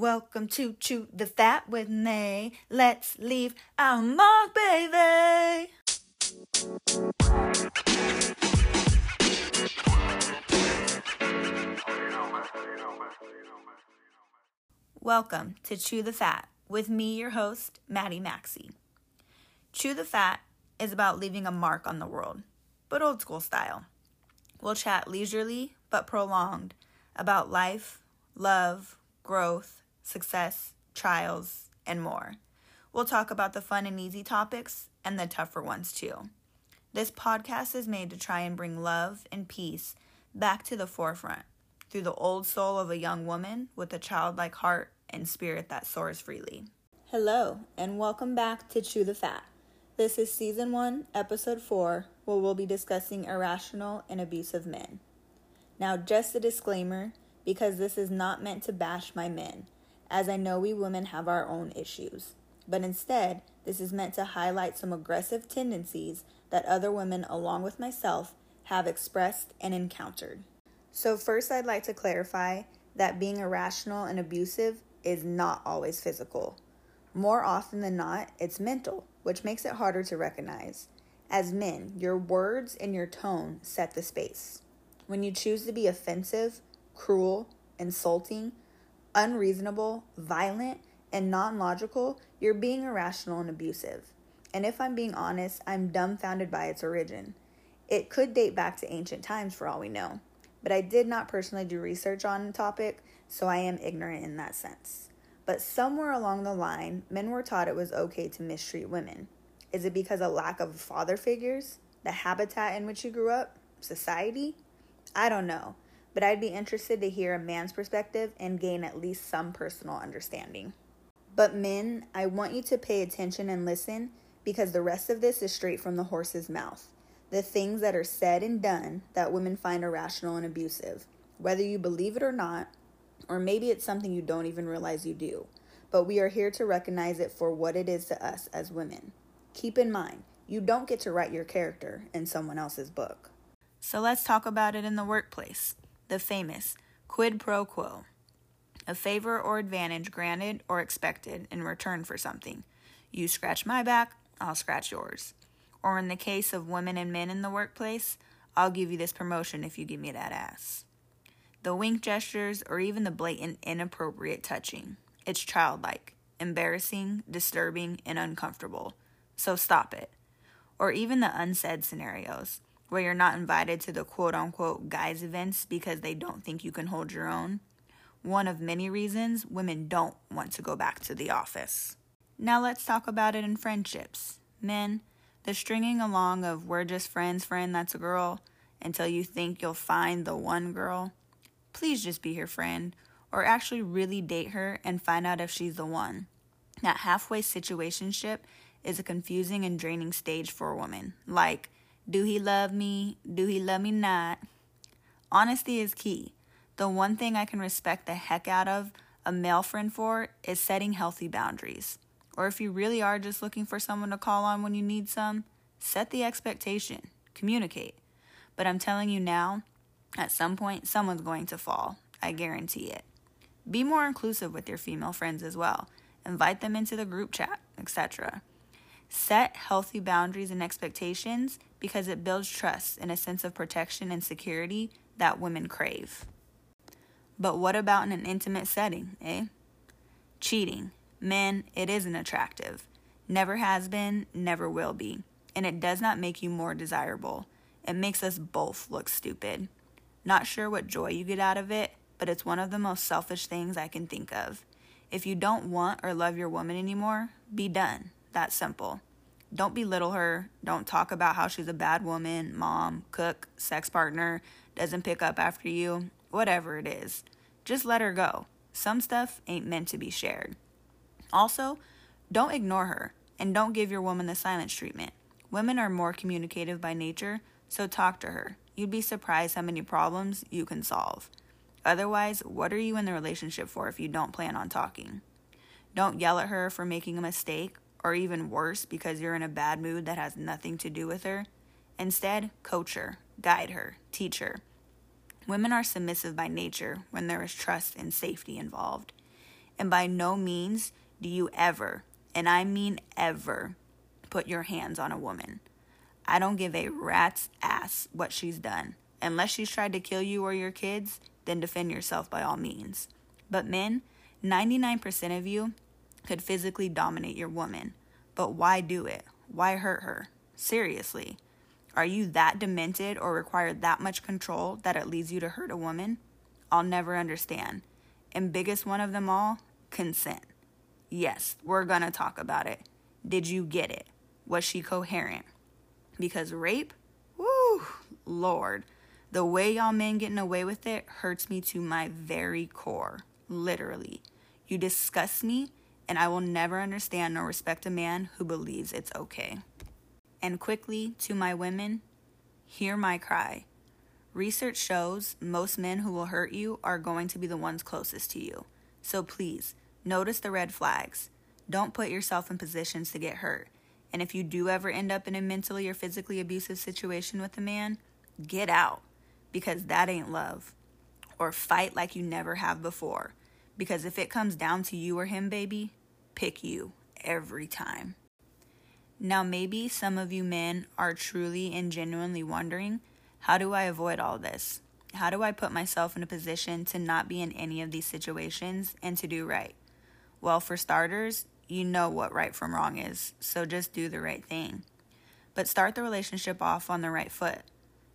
Welcome to Chew the Fat with Nay. Let's leave our mark, baby. Welcome to Chew the Fat with me, your host, Maddie Maxey. Chew the Fat is about leaving a mark on the world, but old school style. We'll chat leisurely but prolonged about life, love, growth, success, trials, and more. We'll talk about the fun and easy topics and the tougher ones too. This podcast is made to try and bring love and peace back to the forefront through the old soul of a young woman with a childlike heart and spirit that soars freely. Hello, and welcome back to Chew the Fat. This is season one, episode four, where we'll be discussing irrational and abusive men. Now, just a disclaimer because this is not meant to bash my men, as I know we women have our own issues. But instead, this is meant to highlight some aggressive tendencies that other women, along with myself, have expressed and encountered. So, first, I'd like to clarify that being irrational and abusive is not always physical. More often than not, it's mental, which makes it harder to recognize. As men, your words and your tone set the space. When you choose to be offensive, cruel, insulting, unreasonable, violent, and non logical, you're being irrational and abusive. And if I'm being honest, I'm dumbfounded by its origin. It could date back to ancient times for all we know, but I did not personally do research on the topic, so I am ignorant in that sense. But somewhere along the line, men were taught it was okay to mistreat women. Is it because of lack of father figures? The habitat in which you grew up? Society? I don't know but I'd be interested to hear a man's perspective and gain at least some personal understanding. But, men, I want you to pay attention and listen because the rest of this is straight from the horse's mouth. The things that are said and done that women find irrational and abusive, whether you believe it or not, or maybe it's something you don't even realize you do. But we are here to recognize it for what it is to us as women. Keep in mind, you don't get to write your character in someone else's book. So let's talk about it in the workplace the famous quid pro quo, a favor or advantage granted or expected in return for something. You scratch my back, I'll scratch yours. Or in the case of women and men in the workplace, I'll give you this promotion if you give me that ass. The wink gestures or even the blatant inappropriate touching. It's childlike, embarrassing, disturbing, and uncomfortable. So stop it. Or even the unsaid scenarios where you're not invited to the quote unquote guys' events because they don't think you can hold your own. One of many reasons women don't want to go back to the office. Now let's talk about it in friendships. Men, the stringing along of we're just friends, friend, that's a girl, until you think you'll find the one girl. Please just be her friend, or actually really date her and find out if she's the one. That halfway situationship is a confusing and draining stage for a woman. Like, do he love me? Do he love me not? Honesty is key. The one thing I can respect the heck out of a male friend for is setting healthy boundaries. Or if you really are just looking for someone to call on when you need some, set the expectation, communicate. But I'm telling you now, at some point, someone's going to fall. I guarantee it. Be more inclusive with your female friends as well. Invite them into the group chat, etc. Set healthy boundaries and expectations because it builds trust and a sense of protection and security that women crave. But what about in an intimate setting, eh? Cheating. Men, it isn't attractive. Never has been, never will be. And it does not make you more desirable. It makes us both look stupid. Not sure what joy you get out of it, but it's one of the most selfish things I can think of. If you don't want or love your woman anymore, be done. That's simple. Don't belittle her. Don't talk about how she's a bad woman, mom, cook, sex partner, doesn't pick up after you, whatever it is. Just let her go. Some stuff ain't meant to be shared. Also, don't ignore her and don't give your woman the silence treatment. Women are more communicative by nature, so talk to her. You'd be surprised how many problems you can solve. Otherwise, what are you in the relationship for if you don't plan on talking? Don't yell at her for making a mistake or even worse because you're in a bad mood that has nothing to do with her. Instead, coach her, guide her, teach her. Women are submissive by nature when there is trust and safety involved. And by no means do you ever, and I mean ever, put your hands on a woman. I don't give a rat's ass what she's done. Unless she's tried to kill you or your kids, then defend yourself by all means. But men, 99% of you could physically dominate your woman. But why do it? Why hurt her? Seriously. Are you that demented or require that much control that it leads you to hurt a woman? I'll never understand. And biggest one of them all, consent. Yes, we're gonna talk about it. Did you get it? Was she coherent? Because rape, woo, Lord, the way y'all men getting away with it hurts me to my very core. Literally. You disgust me, and I will never understand nor respect a man who believes it's okay. And quickly, to my women, hear my cry. Research shows most men who will hurt you are going to be the ones closest to you. So please, notice the red flags. Don't put yourself in positions to get hurt. And if you do ever end up in a mentally or physically abusive situation with a man, get out because that ain't love. Or fight like you never have before. Because if it comes down to you or him, baby, pick you every time. Now, maybe some of you men are truly and genuinely wondering how do I avoid all this? How do I put myself in a position to not be in any of these situations and to do right? Well, for starters, you know what right from wrong is, so just do the right thing. But start the relationship off on the right foot.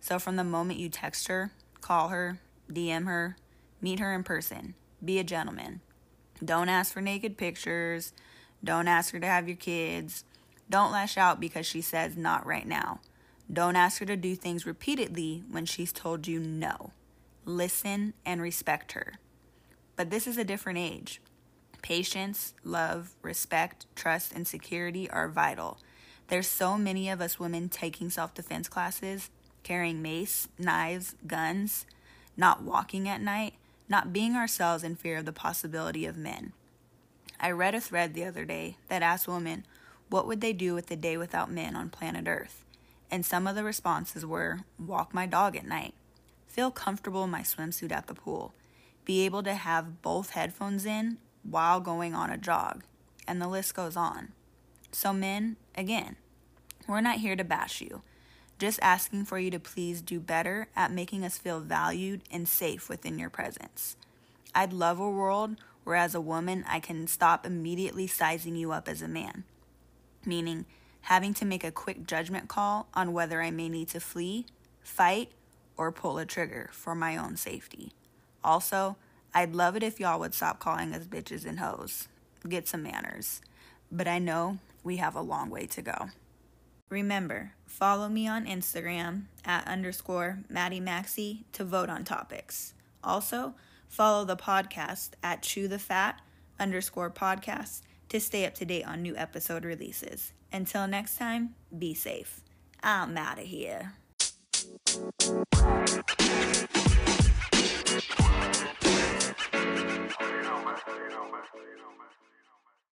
So from the moment you text her, call her, DM her, meet her in person, be a gentleman. Don't ask for naked pictures. Don't ask her to have your kids. Don't lash out because she says not right now. Don't ask her to do things repeatedly when she's told you no. Listen and respect her. But this is a different age. Patience, love, respect, trust, and security are vital. There's so many of us women taking self defense classes, carrying mace, knives, guns, not walking at night, not being ourselves in fear of the possibility of men. I read a thread the other day that asked women what would they do with a day without men on planet Earth. And some of the responses were walk my dog at night, feel comfortable in my swimsuit at the pool, be able to have both headphones in while going on a jog, and the list goes on. So, men, again, we're not here to bash you, just asking for you to please do better at making us feel valued and safe within your presence. I'd love a world where, as a woman, I can stop immediately sizing you up as a man, meaning having to make a quick judgment call on whether I may need to flee, fight, or pull a trigger for my own safety. Also, I'd love it if y'all would stop calling us bitches and hoes. Get some manners. But I know we have a long way to go. Remember, follow me on Instagram at underscore Maddie Maxi to vote on topics. Also, follow the podcast at Chew the Fat underscore podcast to stay up to date on new episode releases. Until next time, be safe. I'm out of here.